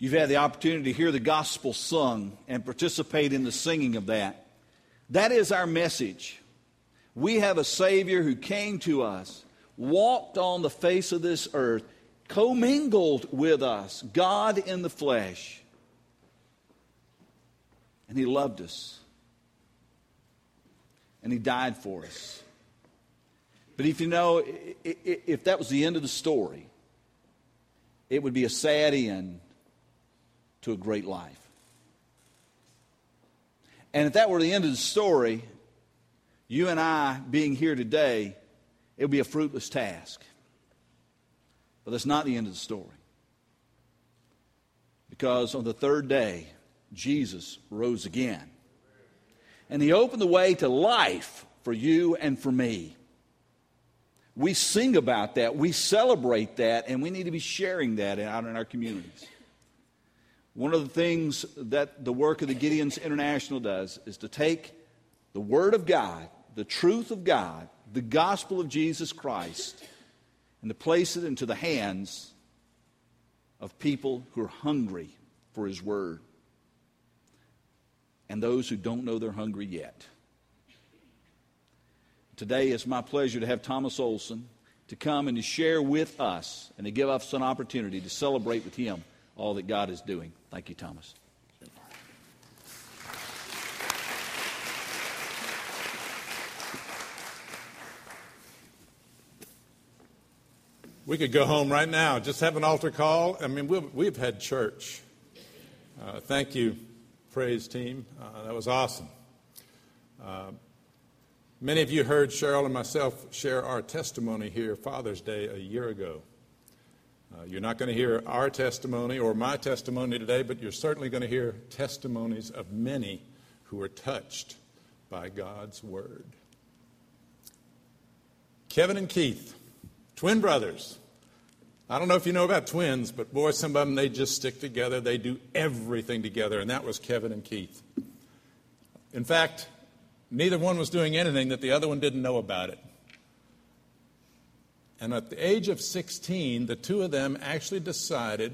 You've had the opportunity to hear the gospel sung and participate in the singing of that. That is our message. We have a Savior who came to us, walked on the face of this earth, commingled with us, God in the flesh. And He loved us. And He died for us. But if you know, if that was the end of the story, it would be a sad end to a great life. And if that were the end of the story, you and I being here today, it would be a fruitless task. But that's not the end of the story. Because on the third day, Jesus rose again. And he opened the way to life for you and for me. We sing about that, we celebrate that, and we need to be sharing that out in our communities. One of the things that the work of the Gideons International does is to take the Word of God, the truth of God, the gospel of Jesus Christ, and to place it into the hands of people who are hungry for His Word and those who don't know they're hungry yet. Today it's my pleasure to have Thomas Olson to come and to share with us and to give us an opportunity to celebrate with him all that God is doing. Thank you, Thomas. We could go home right now, just have an altar call. I mean, we've, we've had church. Uh, thank you, praise team. Uh, that was awesome. Uh, many of you heard Cheryl and myself share our testimony here Father's Day a year ago. Uh, you're not going to hear our testimony or my testimony today, but you're certainly going to hear testimonies of many who were touched by God's Word. Kevin and Keith, twin brothers. I don't know if you know about twins, but boy, some of them, they just stick together. They do everything together, and that was Kevin and Keith. In fact, neither one was doing anything that the other one didn't know about it. And at the age of 16, the two of them actually decided,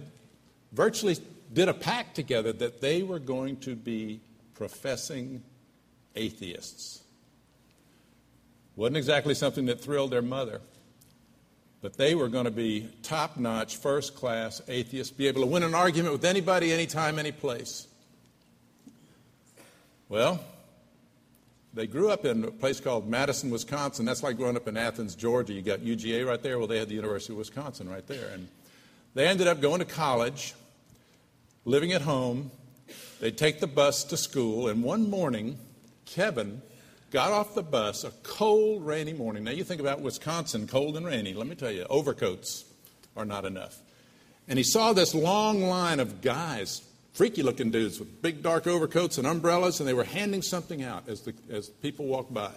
virtually did a pact together, that they were going to be professing atheists. Wasn't exactly something that thrilled their mother, but they were going to be top notch, first class atheists, be able to win an argument with anybody, anytime, any place. Well, they grew up in a place called Madison, Wisconsin. That's like growing up in Athens, Georgia. You got UGA right there. Well, they had the University of Wisconsin right there. And they ended up going to college, living at home. They'd take the bus to school. And one morning, Kevin got off the bus, a cold, rainy morning. Now, you think about Wisconsin, cold and rainy. Let me tell you, overcoats are not enough. And he saw this long line of guys freaky looking dudes with big dark overcoats and umbrellas, and they were handing something out as, the, as people walked by.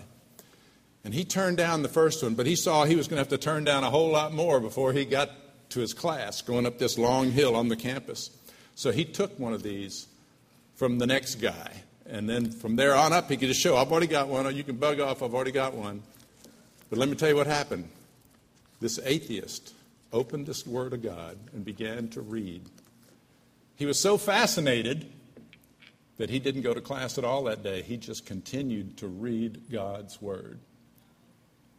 And he turned down the first one, but he saw he was going to have to turn down a whole lot more before he got to his class going up this long hill on the campus. So he took one of these from the next guy. And then from there on up, he could just show, I've already got one, or you can bug off, I've already got one. But let me tell you what happened. This atheist opened this Word of God and began to read he was so fascinated that he didn't go to class at all that day. He just continued to read God's Word.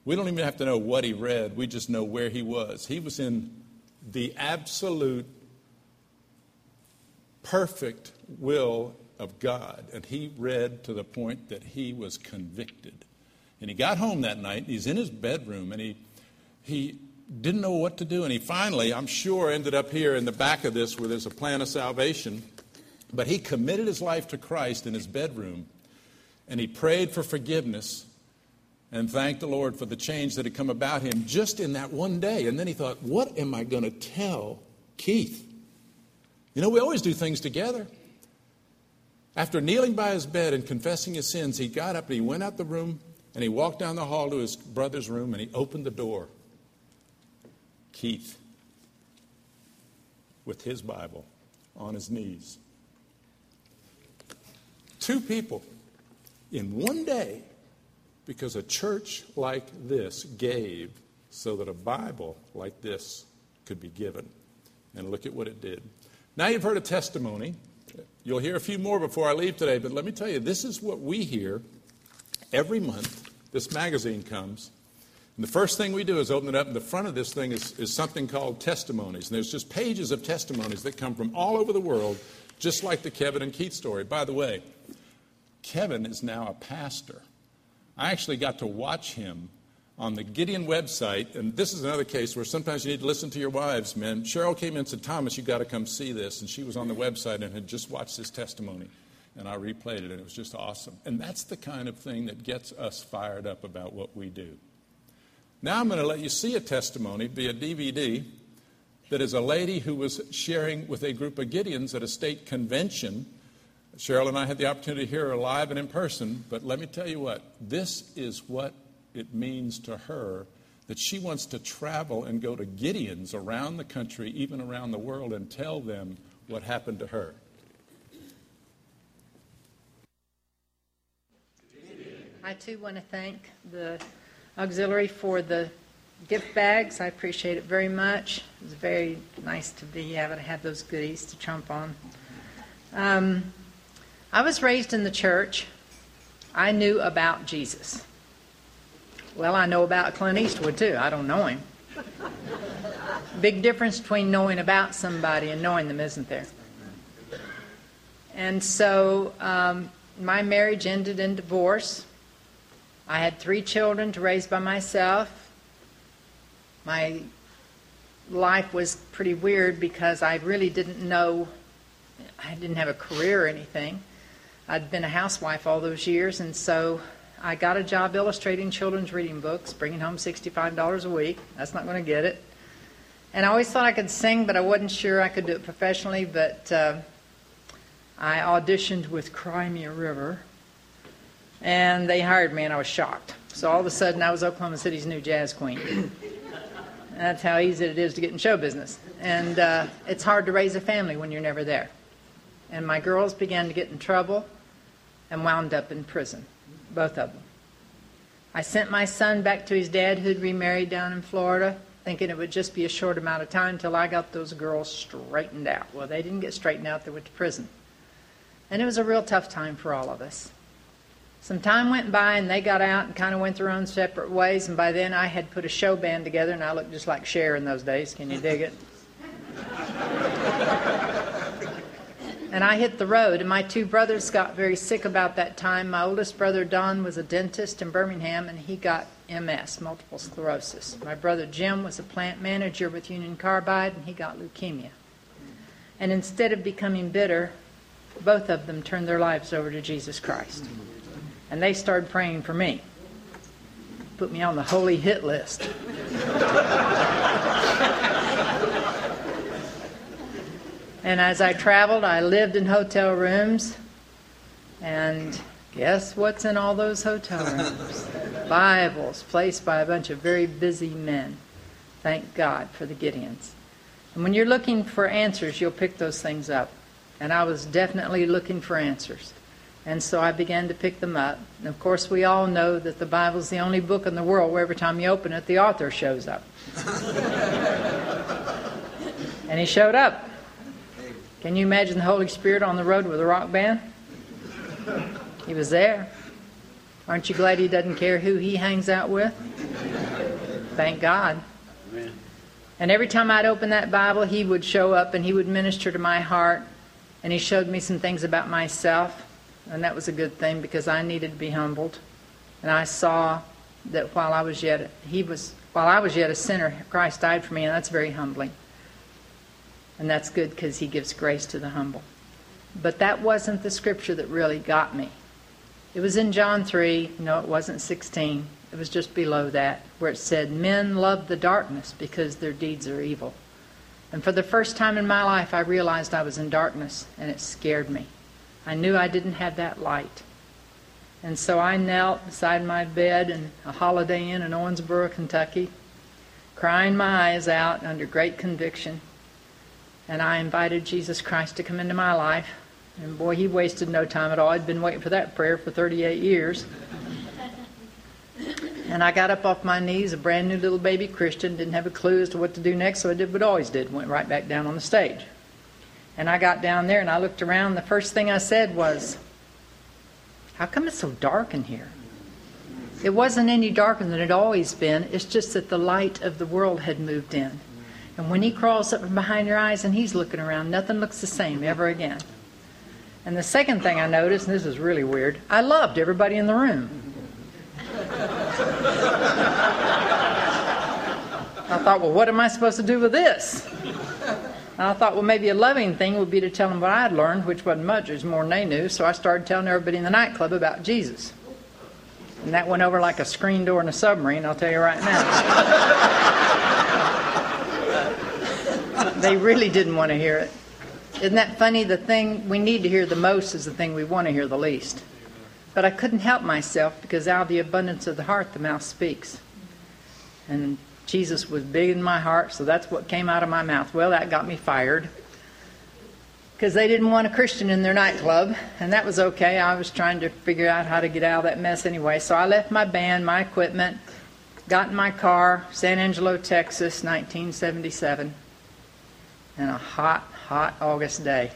We don't even have to know what he read, we just know where he was. He was in the absolute perfect will of God, and he read to the point that he was convicted. And he got home that night, he's in his bedroom, and he, he didn't know what to do. And he finally, I'm sure, ended up here in the back of this where there's a plan of salvation. But he committed his life to Christ in his bedroom. And he prayed for forgiveness and thanked the Lord for the change that had come about him just in that one day. And then he thought, what am I going to tell Keith? You know, we always do things together. After kneeling by his bed and confessing his sins, he got up and he went out the room and he walked down the hall to his brother's room and he opened the door. Keith with his Bible on his knees. Two people in one day because a church like this gave so that a Bible like this could be given. And look at what it did. Now you've heard a testimony. You'll hear a few more before I leave today, but let me tell you, this is what we hear every month. This magazine comes. And the first thing we do is open it up, and the front of this thing is, is something called testimonies. And there's just pages of testimonies that come from all over the world, just like the Kevin and Keith story. By the way, Kevin is now a pastor. I actually got to watch him on the Gideon website, and this is another case where sometimes you need to listen to your wives, men. Cheryl came in and said, Thomas, you've got to come see this. And she was on the website and had just watched this testimony. And I replayed it, and it was just awesome. And that's the kind of thing that gets us fired up about what we do. Now I'm going to let you see a testimony via DVD that is a lady who was sharing with a group of Gideons at a state convention. Cheryl and I had the opportunity to hear her live and in person, but let me tell you what, this is what it means to her that she wants to travel and go to Gideons around the country, even around the world, and tell them what happened to her. I too want to thank the auxiliary for the gift bags. I appreciate it very much. It was very nice to be able to have those goodies to trump on. Um, I was raised in the church. I knew about Jesus. Well, I know about Clint Eastwood too. I don't know him. Big difference between knowing about somebody and knowing them, isn't there? And so um, my marriage ended in divorce. I had three children to raise by myself. My life was pretty weird because I really didn't know, I didn't have a career or anything. I'd been a housewife all those years, and so I got a job illustrating children's reading books, bringing home $65 a week. That's not going to get it. And I always thought I could sing, but I wasn't sure I could do it professionally. But uh, I auditioned with Cry Me a River, and they hired me, and I was shocked. So all of a sudden, I was Oklahoma City's new jazz queen. That's how easy it is to get in show business. And uh, it's hard to raise a family when you're never there. And my girls began to get in trouble and wound up in prison both of them. I sent my son back to his dad, who'd remarried down in Florida, thinking it would just be a short amount of time until I got those girls straightened out. Well, they didn't get straightened out, they went to prison. And it was a real tough time for all of us. Some time went by and they got out and kind of went their own separate ways, and by then I had put a show band together and I looked just like Cher in those days. Can you dig it? and I hit the road. And my two brothers got very sick about that time. My oldest brother, Don, was a dentist in Birmingham, and he got MS, multiple sclerosis. My brother, Jim, was a plant manager with Union Carbide, and he got leukemia. And instead of becoming bitter, both of them turned their lives over to Jesus Christ. And they started praying for me. Put me on the holy hit list. And as I traveled, I lived in hotel rooms. And guess what's in all those hotel rooms? Bibles placed by a bunch of very busy men. Thank God for the Gideons. And when you're looking for answers, you'll pick those things up. And I was definitely looking for answers. And so I began to pick them up. And of course, we all know that the Bible is the only book in the world where every time you open it, the author shows up. and he showed up. Can you imagine the Holy Spirit on the road with a rock band? He was there. Aren't you glad he doesn't care who he hangs out with? Thank God. Amen. And every time I'd open that Bible, he would show up and he would minister to my heart. And he showed me some things about myself. And that was a good thing because I needed to be humbled. And I saw that while I was yet he was while I was yet a sinner, Christ died for me, and that's very humbling. And that's good because he gives grace to the humble. But that wasn't the scripture that really got me. It was in John 3. No, it wasn't 16. It was just below that, where it said, Men love the darkness because their deeds are evil. And for the first time in my life, I realized I was in darkness, and it scared me. I knew I didn't have that light. And so I knelt beside my bed in a Holiday Inn in Owensboro, Kentucky, crying my eyes out under great conviction and I invited Jesus Christ to come into my life. And boy, he wasted no time at all. I'd been waiting for that prayer for 38 years. And I got up off my knees, a brand new little baby Christian, didn't have a clue as to what to do next, so I did what I always did, went right back down on the stage. And I got down there and I looked around. The first thing I said was, How come it's so dark in here? It wasn't any darker than it had always been. It's just that the light of the world had moved in. And when he crawls up from behind your eyes and he's looking around, nothing looks the same ever again. And the second thing I noticed, and this is really weird, I loved everybody in the room. I thought, well, what am I supposed to do with this? And I thought, well, maybe a loving thing would be to tell them what I'd learned, which wasn't much, it was more than they knew. So I started telling everybody in the nightclub about Jesus. And that went over like a screen door in a submarine, I'll tell you right now. they really didn't want to hear it. Isn't that funny? The thing we need to hear the most is the thing we want to hear the least. But I couldn't help myself because out of the abundance of the heart, the mouth speaks. And Jesus was big in my heart, so that's what came out of my mouth. Well, that got me fired because they didn't want a Christian in their nightclub, and that was okay. I was trying to figure out how to get out of that mess anyway. So I left my band, my equipment, got in my car, San Angelo, Texas, 1977, and a hot, hot August day.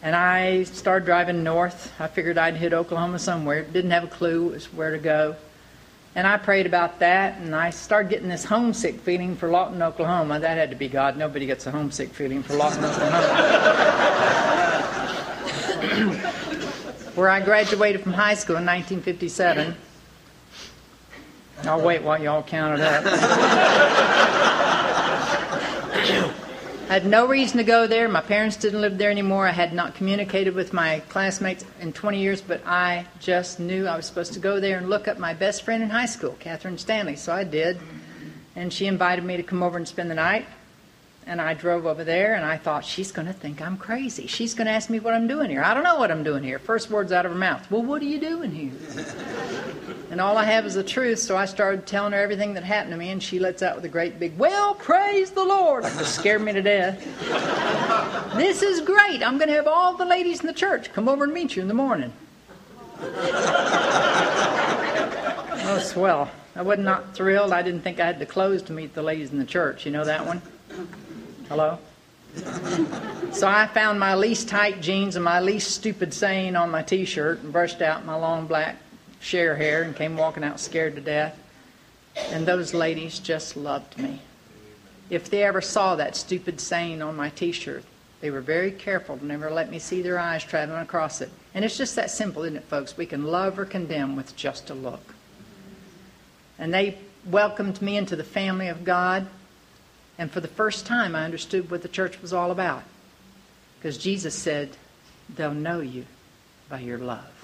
And I started driving north. I figured I'd hit Oklahoma somewhere. Didn't have a clue where to go. And I prayed about that, and I started getting this homesick feeling for Lawton, Oklahoma. That had to be God. Nobody gets a homesick feeling for Lawton, Oklahoma. Where I graduated from high school in 1957. I'll wait while y'all count it up. I had no reason to go there. My parents didn't live there anymore. I had not communicated with my classmates in 20 years, but I just knew I was supposed to go there and look up my best friend in high school, Catherine Stanley. So I did. And she invited me to come over and spend the night. And I drove over there, and I thought, she's going to think I'm crazy. She's going to ask me what I'm doing here. I don't know what I'm doing here. First words out of her mouth, well, what are you doing here? And all I have is the truth, so I started telling her everything that happened to me, and she lets out with a great big, well, praise the Lord. It just scared me to death. this is great. I'm going to have all the ladies in the church come over and meet you in the morning. oh, swell. I was not thrilled. I didn't think I had the clothes to meet the ladies in the church. You know that one? Hello? so I found my least tight jeans and my least stupid saying on my t shirt and brushed out my long black Cher hair and came walking out scared to death. And those ladies just loved me. If they ever saw that stupid saying on my t shirt, they were very careful to never let me see their eyes traveling across it. And it's just that simple, isn't it, folks? We can love or condemn with just a look. And they welcomed me into the family of God. And for the first time, I understood what the church was all about. Because Jesus said, they'll know you by your love.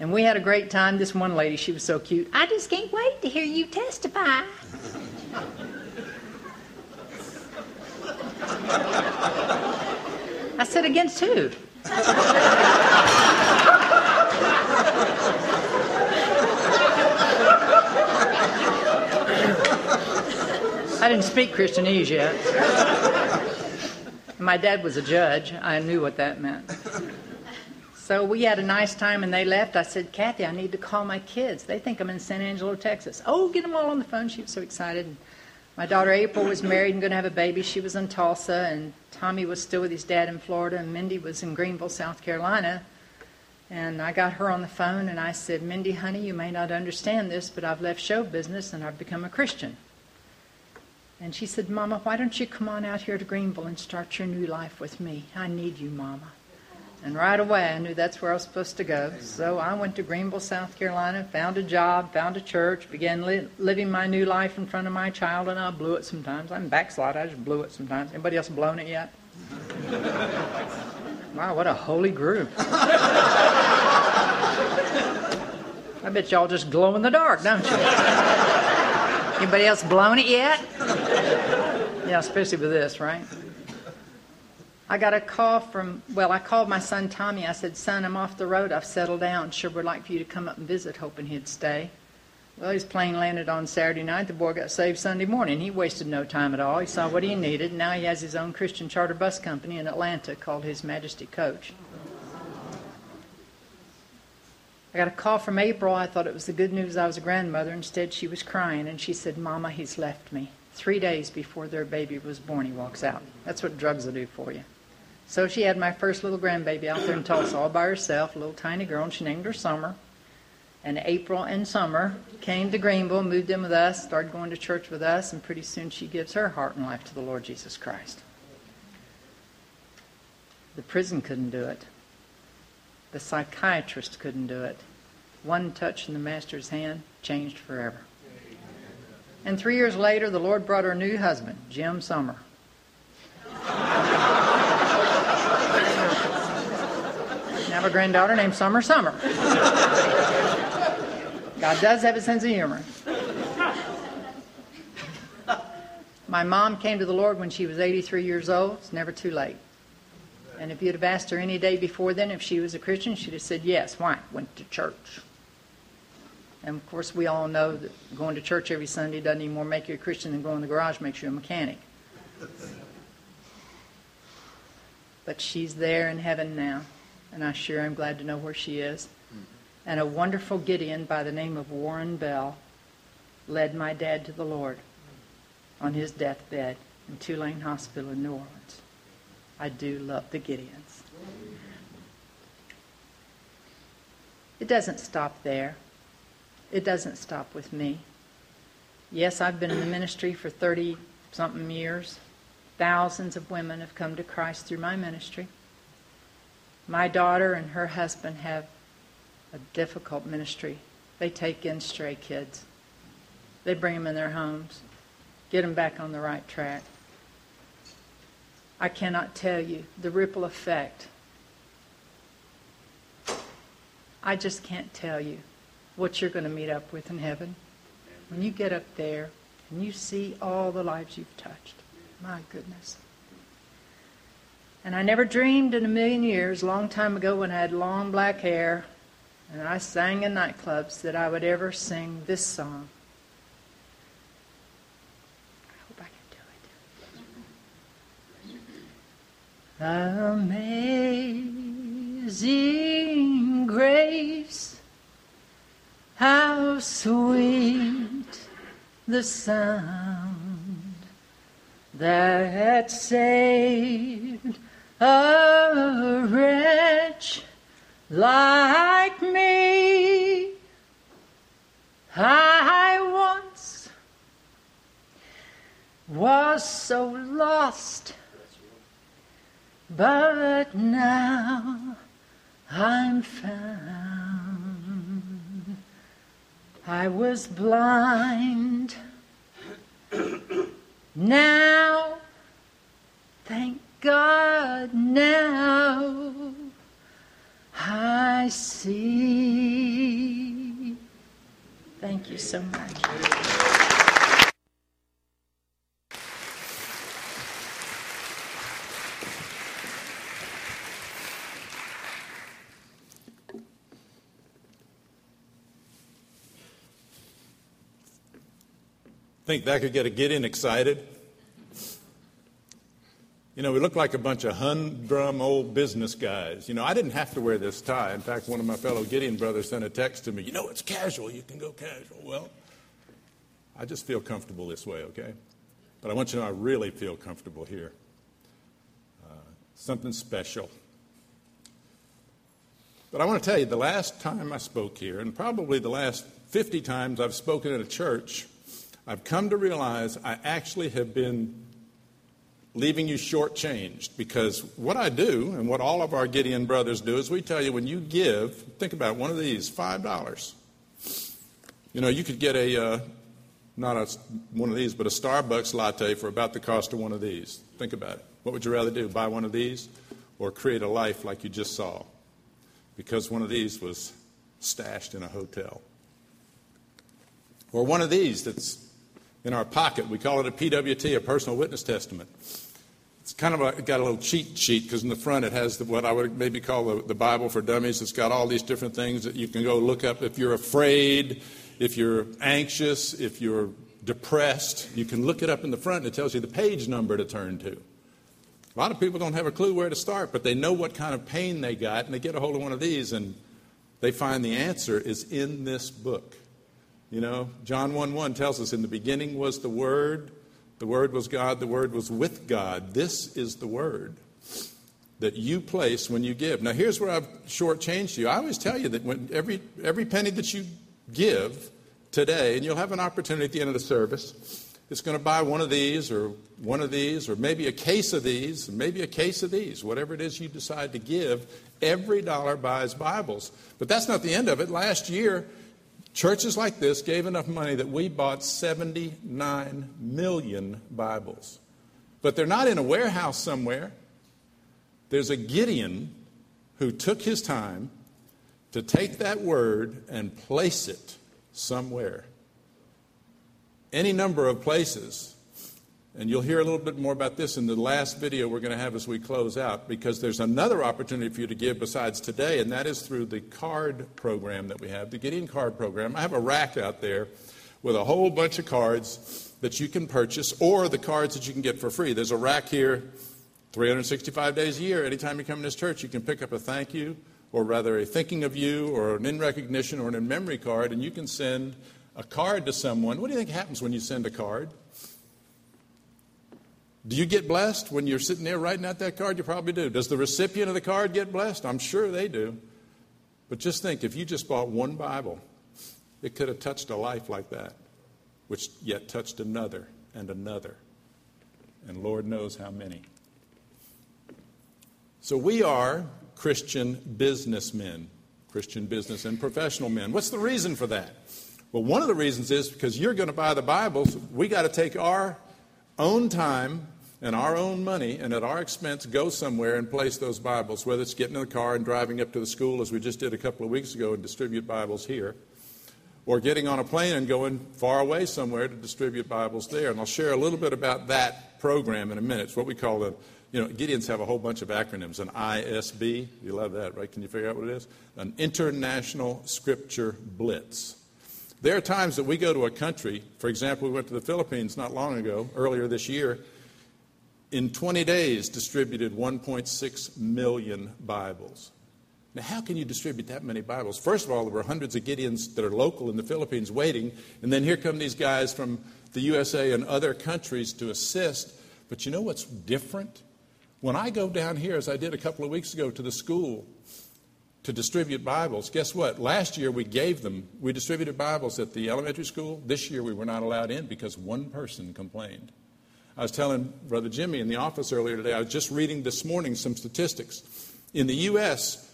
And we had a great time. This one lady, she was so cute. I just can't wait to hear you testify. I said, against who? I didn't speak Christianese yet. My dad was a judge. I knew what that meant. So we had a nice time and they left. I said, Kathy, I need to call my kids. They think I'm in San Angelo, Texas. Oh, get them all on the phone. She was so excited. And My daughter April was married and going to have a baby. She was in Tulsa, and Tommy was still with his dad in Florida, and Mindy was in Greenville, South Carolina. And I got her on the phone and I said, Mindy, honey, you may not understand this, but I've left show business and I've become a Christian. And she said, Mama, why don't you come on out here to Greenville and start your new life with me? I need you, Mama. And right away, I knew that's where I was supposed to go. So I went to Greenville, South Carolina, found a job, found a church, began li- living my new life in front of my child, and I blew it sometimes. I'm backslide. I just blew it sometimes. Anybody else blown it yet? wow, what a holy group. I bet y'all just glow in the dark, don't you? Anybody else blown it yet? Yeah, especially with this, right? I got a call from, well, I called my son Tommy. I said, Son, I'm off the road. I've settled down. Sure would like for you to come up and visit, hoping he'd stay. Well, his plane landed on Saturday night. The boy got saved Sunday morning. He wasted no time at all. He saw what he needed. Now he has his own Christian charter bus company in Atlanta called His Majesty Coach. I got a call from April. I thought it was the good news I was a grandmother. Instead, she was crying and she said, Mama, he's left me. Three days before their baby was born, he walks out. That's what drugs will do for you. So she had my first little grandbaby out there in Tulsa all by herself, a little tiny girl, and she named her Summer. And April and Summer came to Greenville, moved in with us, started going to church with us, and pretty soon she gives her heart and life to the Lord Jesus Christ. The prison couldn't do it. The psychiatrist couldn't do it. One touch in the Master's hand changed forever. And three years later, the Lord brought her new husband, Jim Summer. Now a granddaughter named Summer Summer. God does have a sense of humor. My mom came to the Lord when she was 83 years old. It's never too late. And if you'd have asked her any day before then if she was a Christian, she'd have said yes. Why? Went to church. And of course, we all know that going to church every Sunday doesn't even more make you a Christian than going to the garage makes you a mechanic. But she's there in heaven now, and I sure am glad to know where she is. Mm-hmm. And a wonderful Gideon by the name of Warren Bell led my dad to the Lord on his deathbed in Tulane Hospital in New Orleans. I do love the Gideons. It doesn't stop there. It doesn't stop with me. Yes, I've been in the ministry for 30 something years. Thousands of women have come to Christ through my ministry. My daughter and her husband have a difficult ministry. They take in stray kids, they bring them in their homes, get them back on the right track. I cannot tell you the ripple effect. I just can't tell you what you're going to meet up with in heaven. When you get up there and you see all the lives you've touched. My goodness. And I never dreamed in a million years, long time ago when I had long black hair and I sang in nightclubs, that I would ever sing this song. I hope I can do it. Amazing grace how sweet the sound that saved a wretch like me. I once was so lost, but now I'm found. I was blind. Now, so much. Think that could get a Gideon excited? You know, we look like a bunch of humdrum old business guys. You know, I didn't have to wear this tie. In fact, one of my fellow Gideon brothers sent a text to me, you know, it's casual. You can go casual. Well, I just feel comfortable this way, okay? But I want you to know I really feel comfortable here. Uh, something special. But I want to tell you, the last time I spoke here, and probably the last 50 times I've spoken at a church, I've come to realize I actually have been leaving you shortchanged because what I do and what all of our Gideon brothers do is we tell you when you give, think about one of these, $5. You know, you could get a, uh, not a, one of these, but a Starbucks latte for about the cost of one of these. Think about it. What would you rather do, buy one of these or create a life like you just saw? Because one of these was stashed in a hotel. Or one of these that's in our pocket. We call it a PWT, a personal witness testament. It's kind of a, got a little cheat sheet because in the front it has the, what I would maybe call the, the Bible for dummies. It's got all these different things that you can go look up if you're afraid, if you're anxious, if you're depressed. You can look it up in the front and it tells you the page number to turn to. A lot of people don't have a clue where to start, but they know what kind of pain they got, and they get a hold of one of these and they find the answer is in this book. You know, John 1 1 tells us, In the beginning was the Word, The Word was God, the Word was with God. This is the Word that you place when you give. Now, here's where I've shortchanged you. I always tell you that when every, every penny that you give today, and you'll have an opportunity at the end of the service, it's going to buy one of these or one of these or maybe a case of these maybe a case of these, whatever it is you decide to give. Every dollar buys Bibles. But that's not the end of it. Last year, churches like this gave enough money that we bought 79 million Bibles. But they're not in a warehouse somewhere. There's a Gideon who took his time to take that word and place it somewhere. Any number of places. And you'll hear a little bit more about this in the last video we're going to have as we close out, because there's another opportunity for you to give besides today, and that is through the card program that we have, the Gideon Card Program. I have a rack out there with a whole bunch of cards that you can purchase, or the cards that you can get for free. There's a rack here 365 days a year, anytime you come to this church, you can pick up a thank you, or rather a thinking of you, or an in recognition, or an in memory card, and you can send a card to someone. What do you think happens when you send a card? Do you get blessed when you're sitting there writing out that card? You probably do. Does the recipient of the card get blessed? I'm sure they do. But just think if you just bought one Bible, it could have touched a life like that, which yet touched another and another. And Lord knows how many. So we are Christian businessmen, Christian business and professional men. What's the reason for that? Well, one of the reasons is because you're going to buy the Bibles, we got to take our own time and our own money and at our expense go somewhere and place those Bibles, whether it's getting in the car and driving up to the school, as we just did a couple of weeks ago, and distribute Bibles here, or getting on a plane and going far away somewhere to distribute Bibles there. And I'll share a little bit about that program in a minute. It's what we call the you know, Gideons have a whole bunch of acronyms. An ISB, you love that, right? Can you figure out what it is? An International Scripture Blitz. There are times that we go to a country, for example, we went to the Philippines not long ago, earlier this year, in 20 days distributed 1.6 million Bibles. Now, how can you distribute that many Bibles? First of all, there were hundreds of Gideons that are local in the Philippines waiting, and then here come these guys from the USA and other countries to assist. But you know what's different? When I go down here, as I did a couple of weeks ago, to the school to distribute Bibles, guess what? Last year we gave them, we distributed Bibles at the elementary school. This year we were not allowed in because one person complained. I was telling Brother Jimmy in the office earlier today, I was just reading this morning some statistics. In the U.S.,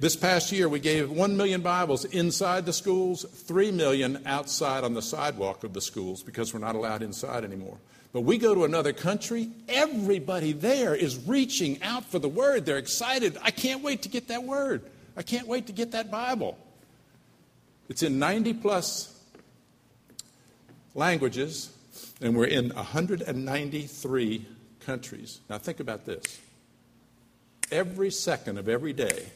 this past year, we gave 1 million Bibles inside the schools, 3 million outside on the sidewalk of the schools because we're not allowed inside anymore. But we go to another country, everybody there is reaching out for the word. They're excited. I can't wait to get that word. I can't wait to get that Bible. It's in 90 plus languages, and we're in 193 countries. Now, think about this. Every second of every day,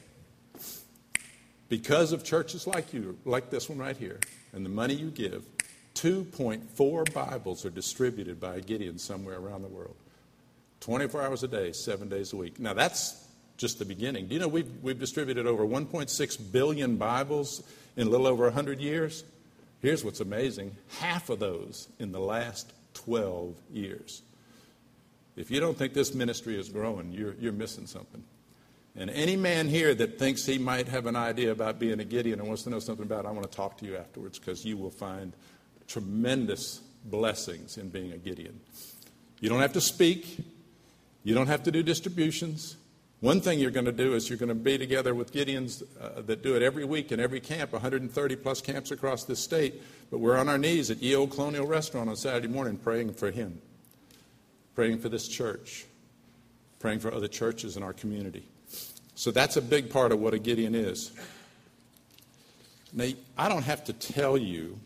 because of churches like you, like this one right here, and the money you give, 2.4 Bibles are distributed by Gideon somewhere around the world. 24 hours a day, seven days a week. Now, that's just the beginning. Do you know we've, we've distributed over 1.6 billion Bibles in a little over 100 years? Here's what's amazing half of those in the last 12 years. If you don't think this ministry is growing, you're, you're missing something. And any man here that thinks he might have an idea about being a Gideon and wants to know something about it, I want to talk to you afterwards because you will find tremendous blessings in being a Gideon. You don't have to speak, you don't have to do distributions. One thing you're going to do is you're going to be together with Gideons uh, that do it every week in every camp, 130 plus camps across this state. But we're on our knees at Olde Colonial Restaurant on Saturday morning praying for him, praying for this church, praying for other churches in our community. So that's a big part of what a Gideon is. Now, I don't have to tell you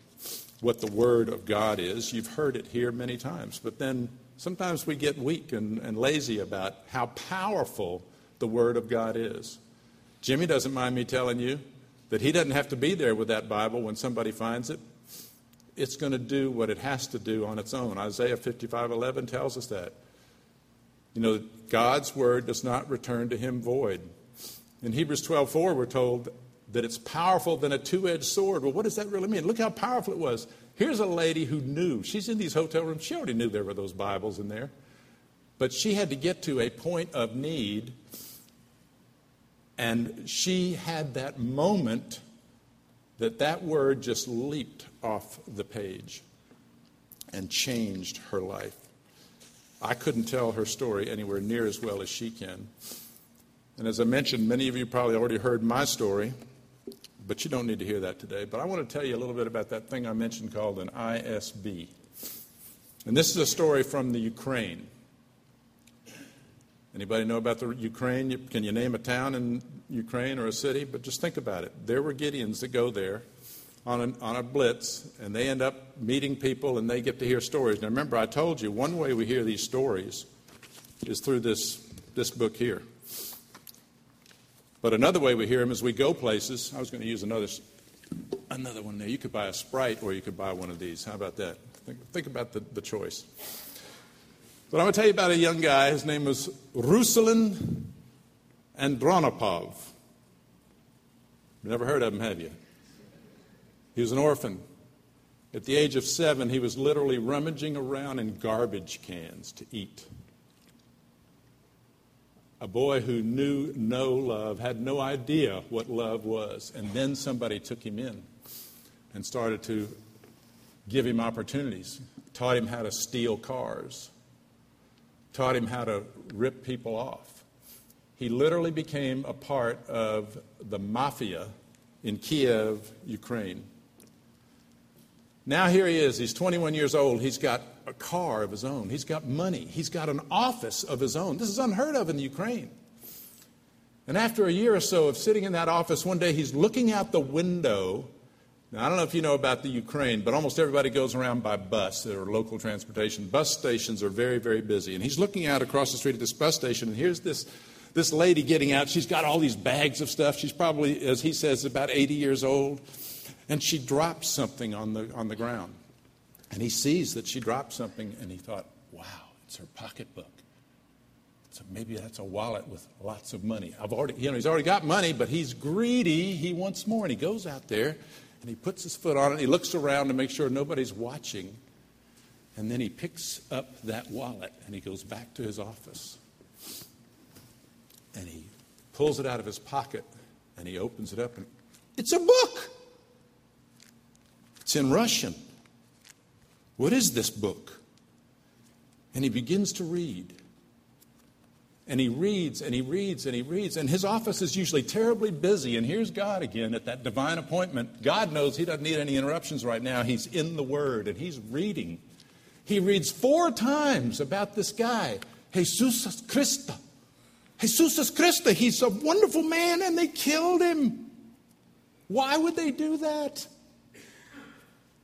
what the Word of God is. You've heard it here many times. But then sometimes we get weak and, and lazy about how powerful the Word of God is. Jimmy doesn't mind me telling you that he doesn't have to be there with that Bible when somebody finds it. It's going to do what it has to do on its own. Isaiah 55:11 tells us that. You know, God's word does not return to him void. In Hebrews 12:4 we're told that it's powerful than a two edged sword. Well, what does that really mean? Look how powerful it was. Here's a lady who knew. She's in these hotel rooms. She already knew there were those Bibles in there. But she had to get to a point of need. And she had that moment that that word just leaped off the page and changed her life. I couldn't tell her story anywhere near as well as she can. And as I mentioned, many of you probably already heard my story but you don't need to hear that today. But I want to tell you a little bit about that thing I mentioned called an ISB. And this is a story from the Ukraine. Anybody know about the Ukraine? Can you name a town in Ukraine or a city? But just think about it. There were Gideons that go there on, an, on a blitz, and they end up meeting people, and they get to hear stories. Now, remember, I told you one way we hear these stories is through this, this book here. But another way we hear them is we go places. I was going to use another, another one there. You could buy a Sprite or you could buy one of these. How about that? Think, think about the, the choice. But I'm going to tell you about a young guy. His name was Ruslan Andronopov. Never heard of him, have you? He was an orphan. At the age of seven, he was literally rummaging around in garbage cans to eat a boy who knew no love, had no idea what love was, and then somebody took him in and started to give him opportunities, taught him how to steal cars, taught him how to rip people off. He literally became a part of the mafia in Kiev, Ukraine. Now here he is. He's 21 years old. He's got a car of his own. He's got money. He's got an office of his own. This is unheard of in Ukraine. And after a year or so of sitting in that office, one day he's looking out the window. Now, I don't know if you know about the Ukraine, but almost everybody goes around by bus. There are local transportation. Bus stations are very, very busy. And he's looking out across the street at this bus station, and here's this, this lady getting out. She's got all these bags of stuff. She's probably, as he says, about 80 years old and she dropped something on the, on the ground. And he sees that she dropped something, and he thought, wow, it's her pocketbook. So maybe that's a wallet with lots of money. I've already, you know, he's already got money, but he's greedy. He wants more. And he goes out there and he puts his foot on it. He looks around to make sure nobody's watching. And then he picks up that wallet and he goes back to his office. And he pulls it out of his pocket and he opens it up and it's a book. It's in Russian. What is this book? And he begins to read. And he reads and he reads and he reads. And his office is usually terribly busy. And here's God again at that divine appointment. God knows he doesn't need any interruptions right now. He's in the Word and he's reading. He reads four times about this guy, Jesus Christa. Jesus Christa, He's a wonderful man and they killed him. Why would they do that?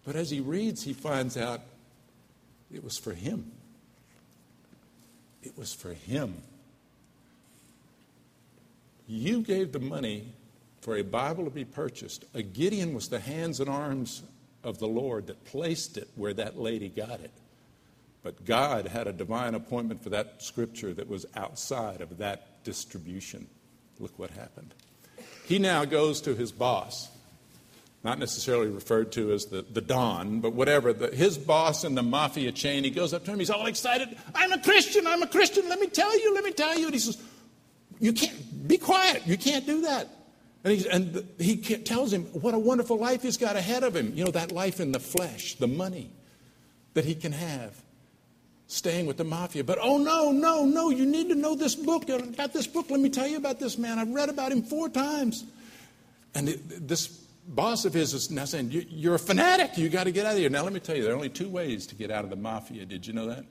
But as he reads, he finds out it was for him. It was for him. You gave the money for a Bible to be purchased. A Gideon was the hands and arms of the Lord that placed it where that lady got it. But God had a divine appointment for that scripture that was outside of that distribution. Look what happened. He now goes to his boss not necessarily referred to as the, the Don, but whatever, the, his boss in the mafia chain, he goes up to him, he's all excited. I'm a Christian, I'm a Christian, let me tell you, let me tell you. And he says, You can't, be quiet, you can't do that. And, he, and he tells him what a wonderful life he's got ahead of him. You know, that life in the flesh, the money that he can have staying with the mafia. But oh, no, no, no, you need to know this book. About this book, let me tell you about this man. I've read about him four times. And this boss of his is now saying, You're a fanatic. You got to get out of here. Now, let me tell you, there are only two ways to get out of the mafia. Did you know that?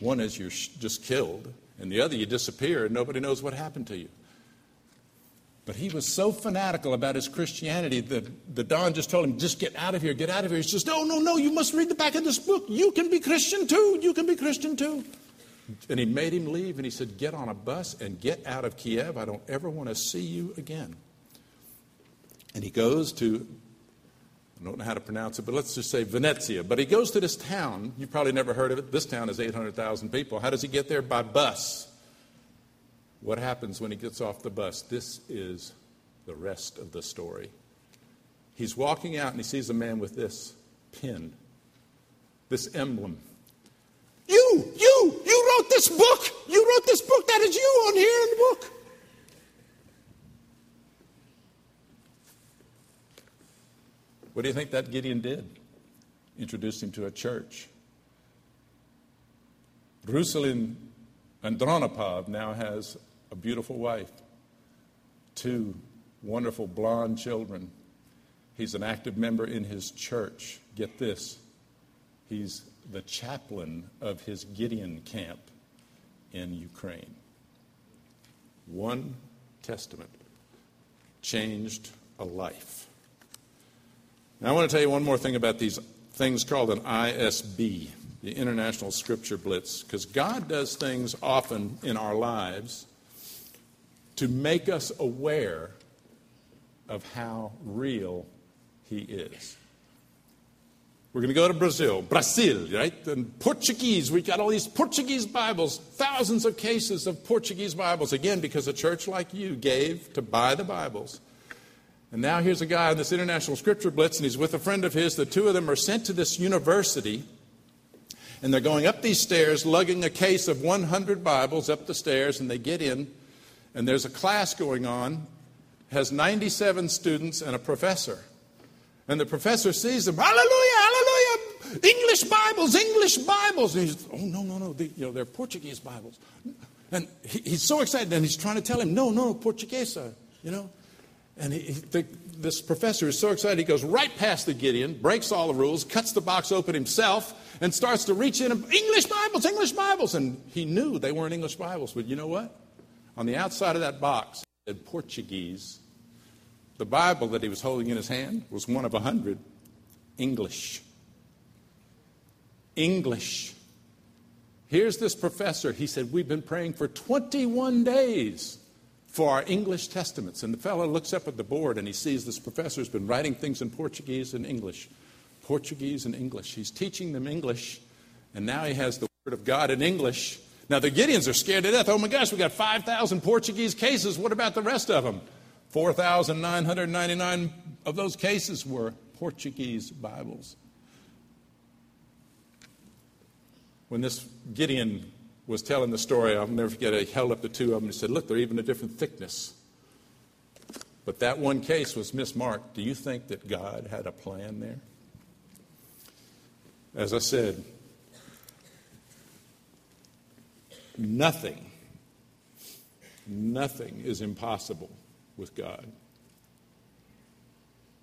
One is you're just killed, and the other, you disappear, and nobody knows what happened to you. But he was so fanatical about his Christianity that the Don just told him, just get out of here, get out of here. He says, no, no, no, you must read the back of this book. You can be Christian too. You can be Christian too. And he made him leave, and he said, get on a bus and get out of Kiev. I don't ever want to see you again. And he goes to, don't know how to pronounce it, but let's just say Venezia. But he goes to this town. You probably never heard of it. This town is 800,000 people. How does he get there? By bus. What happens when he gets off the bus? This is the rest of the story. He's walking out and he sees a man with this pin, this emblem. You, you, you wrote this book. You wrote this book. That is you on here in the book. What do you think that Gideon did? Introduced him to a church. Rusalind Andronapov now has a beautiful wife, two wonderful blonde children. He's an active member in his church. Get this he's the chaplain of his Gideon camp in Ukraine. One testament changed a life. Now, I want to tell you one more thing about these things called an ISB, the International Scripture Blitz, because God does things often in our lives to make us aware of how real He is. We're going to go to Brazil, Brazil, right? And Portuguese, we've got all these Portuguese Bibles, thousands of cases of Portuguese Bibles, again, because a church like you gave to buy the Bibles. And now here's a guy on this International Scripture Blitz, and he's with a friend of his. The two of them are sent to this university, and they're going up these stairs, lugging a case of 100 Bibles up the stairs, and they get in, and there's a class going on, has 97 students and a professor. And the professor sees them, hallelujah, hallelujah, English Bibles, English Bibles. And he's, oh, no, no, no, you know, they're Portuguese Bibles. And he, he's so excited, and he's trying to tell him, no, no, Portuguesa, you know. And he, this professor is so excited, he goes right past the Gideon, breaks all the rules, cuts the box open himself, and starts to reach in, English Bibles, English Bibles. And he knew they weren't English Bibles, but you know what? On the outside of that box, said Portuguese the Bible that he was holding in his hand was one of a hundred English. English. Here's this professor. He said, We've been praying for 21 days for our English testaments. And the fellow looks up at the board and he sees this professor's been writing things in Portuguese and English. Portuguese and English. He's teaching them English, and now he has the Word of God in English. Now the Gideons are scared to death. Oh my gosh, we got 5,000 Portuguese cases. What about the rest of them? 4,999 of those cases were Portuguese Bibles. When this Gideon was telling the story, I'll never forget, he held up the two of them and said, Look, they're even a different thickness. But that one case was mismarked. Do you think that God had a plan there? As I said, nothing, nothing is impossible with God.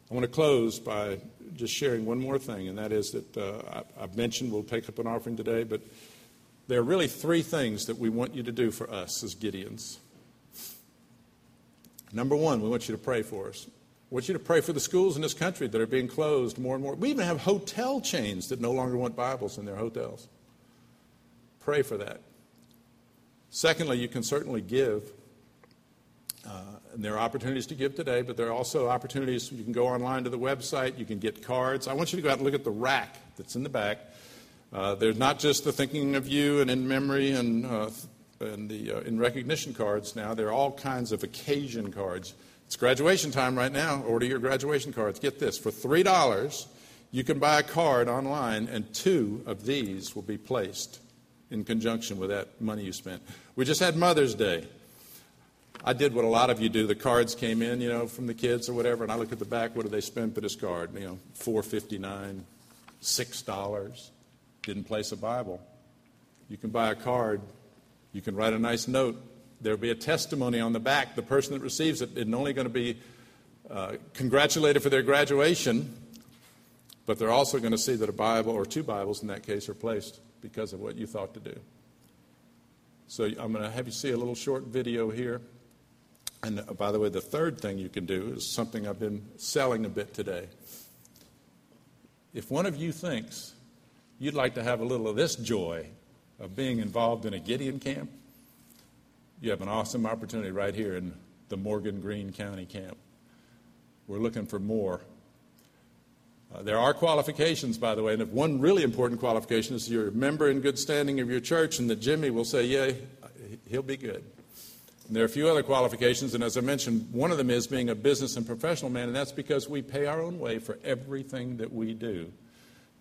I want to close by just sharing one more thing, and that is that uh, I, have mentioned we'll take up an offering today, but there are really three things that we want you to do for us as Gideons. Number one, we want you to pray for us. We want you to pray for the schools in this country that are being closed more and more. We even have hotel chains that no longer want Bibles in their hotels. Pray for that. Secondly, you can certainly give uh, and there are opportunities to give today, but there are also opportunities. You can go online to the website, you can get cards. I want you to go out and look at the rack that's in the back. Uh, there's not just the thinking of you and in memory and, uh, and the uh, in recognition cards now. There are all kinds of occasion cards. It's graduation time right now. Order your graduation cards. Get this for $3, you can buy a card online, and two of these will be placed in conjunction with that money you spent. We just had Mother's Day. I did what a lot of you do. The cards came in, you know, from the kids or whatever, and I look at the back. What do they spend for this card? You know, four fifty nine, six dollars. Didn't place a Bible. You can buy a card. You can write a nice note. There'll be a testimony on the back. The person that receives it isn't only going to be uh, congratulated for their graduation, but they're also going to see that a Bible or two Bibles in that case are placed because of what you thought to do. So I'm going to have you see a little short video here. And uh, by the way, the third thing you can do is something I've been selling a bit today. If one of you thinks you'd like to have a little of this joy of being involved in a Gideon camp, you have an awesome opportunity right here in the Morgan Green County camp. We're looking for more. Uh, there are qualifications, by the way, and if one really important qualification is you're a member in good standing of your church, and that Jimmy will say, Yeah, he'll be good. And there are a few other qualifications, and as I mentioned, one of them is being a business and professional man, and that's because we pay our own way for everything that we do.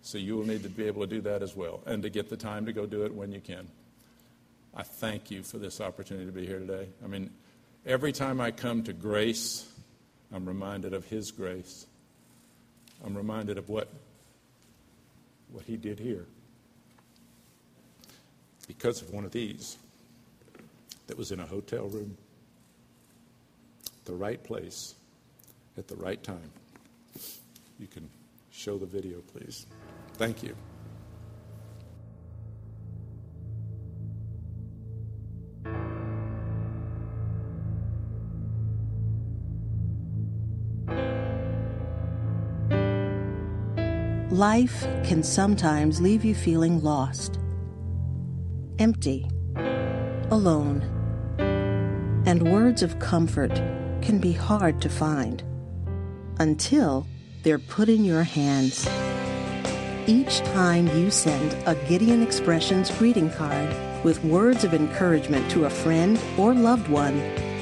So you will need to be able to do that as well and to get the time to go do it when you can. I thank you for this opportunity to be here today. I mean, every time I come to grace, I'm reminded of His grace. I'm reminded of what, what He did here because of one of these that was in a hotel room, the right place, at the right time. You can show the video, please. Thank you. Life can sometimes leave you feeling lost, empty, alone, and words of comfort can be hard to find until they're put in your hands. Each time you send a Gideon Expressions greeting card with words of encouragement to a friend or loved one,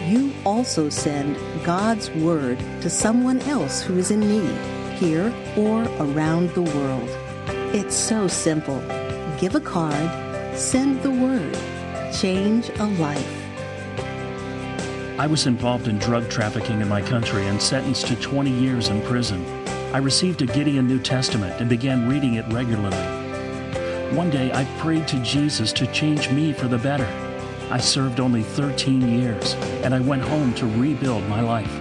you also send God's Word to someone else who is in need here or around the world. It's so simple. Give a card, send the word, change a life. I was involved in drug trafficking in my country and sentenced to 20 years in prison. I received a Gideon New Testament and began reading it regularly. One day I prayed to Jesus to change me for the better. I served only 13 years and I went home to rebuild my life.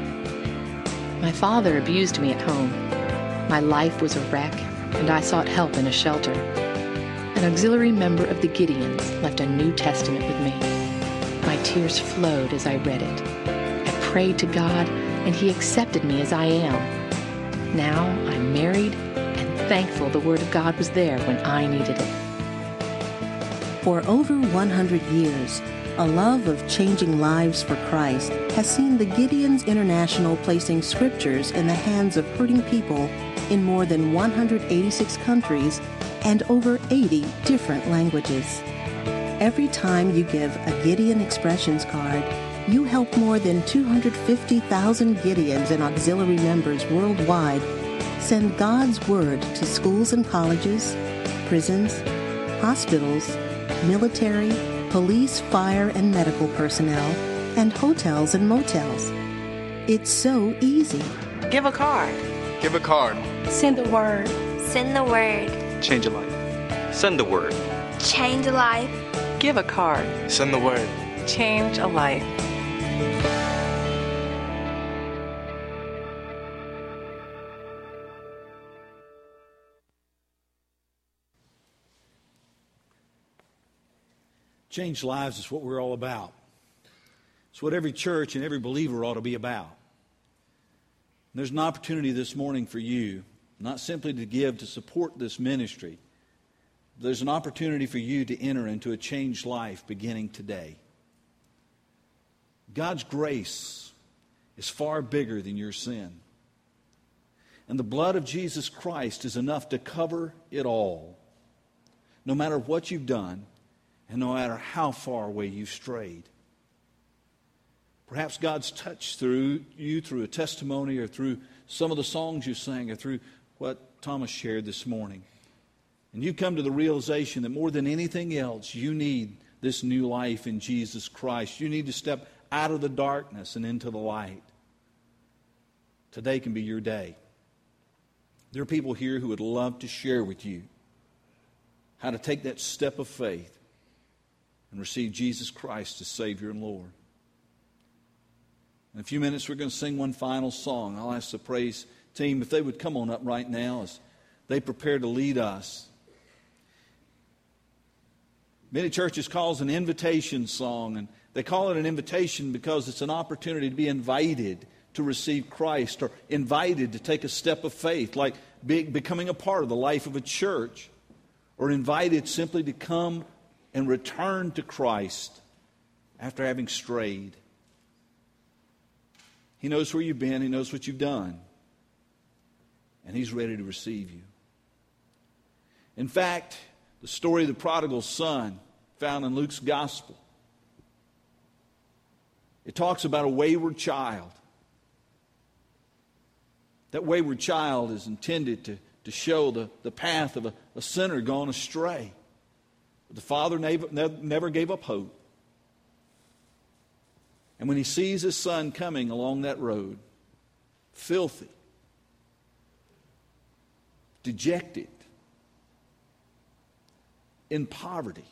My father abused me at home. My life was a wreck, and I sought help in a shelter. An auxiliary member of the Gideons left a New Testament with me. My tears flowed as I read it. I prayed to God, and He accepted me as I am. Now I'm married and thankful the Word of God was there when I needed it. For over 100 years, a love of changing lives for Christ has seen the Gideons International placing scriptures in the hands of hurting people in more than 186 countries and over 80 different languages. Every time you give a Gideon Expressions card, you help more than 250,000 Gideons and auxiliary members worldwide send God's Word to schools and colleges, prisons, hospitals, military, police, fire, and medical personnel, and hotels and motels. It's so easy. Give a card. Give a card. Send the word. Send the word. Change a life. Send the word. Change a life. Give a card. Send the word. Change a life. Change lives is what we're all about. It's what every church and every believer ought to be about. There's an opportunity this morning for you, not simply to give to support this ministry. There's an opportunity for you to enter into a changed life beginning today. God's grace is far bigger than your sin. And the blood of Jesus Christ is enough to cover it all. No matter what you've done, and no matter how far away you've strayed. Perhaps God's touched through you through a testimony or through some of the songs you sang or through what Thomas shared this morning. And you come to the realization that more than anything else, you need this new life in Jesus Christ. You need to step out of the darkness and into the light. Today can be your day. There are people here who would love to share with you how to take that step of faith and receive Jesus Christ as Savior and Lord. In a few minutes, we're going to sing one final song. I'll ask the praise team if they would come on up right now as they prepare to lead us. Many churches call it an invitation song, and they call it an invitation because it's an opportunity to be invited to receive Christ or invited to take a step of faith, like be, becoming a part of the life of a church, or invited simply to come and return to Christ after having strayed. He knows where you've been, He knows what you've done, and He's ready to receive you. In fact, the story of the prodigal son found in Luke's gospel. It talks about a wayward child. That wayward child is intended to, to show the, the path of a, a sinner gone astray. But the father never, never gave up hope. And when he sees his son coming along that road, filthy, dejected, in poverty,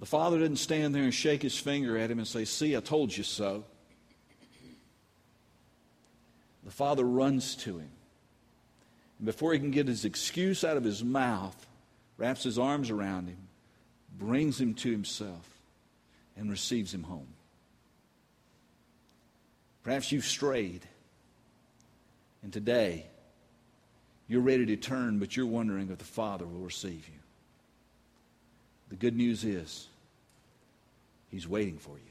the father didn't stand there and shake his finger at him and say, See, I told you so. The father runs to him. And before he can get his excuse out of his mouth, wraps his arms around him, brings him to himself, and receives him home. Perhaps you've strayed. And today, you're ready to turn, but you're wondering if the Father will receive you. The good news is, He's waiting for you.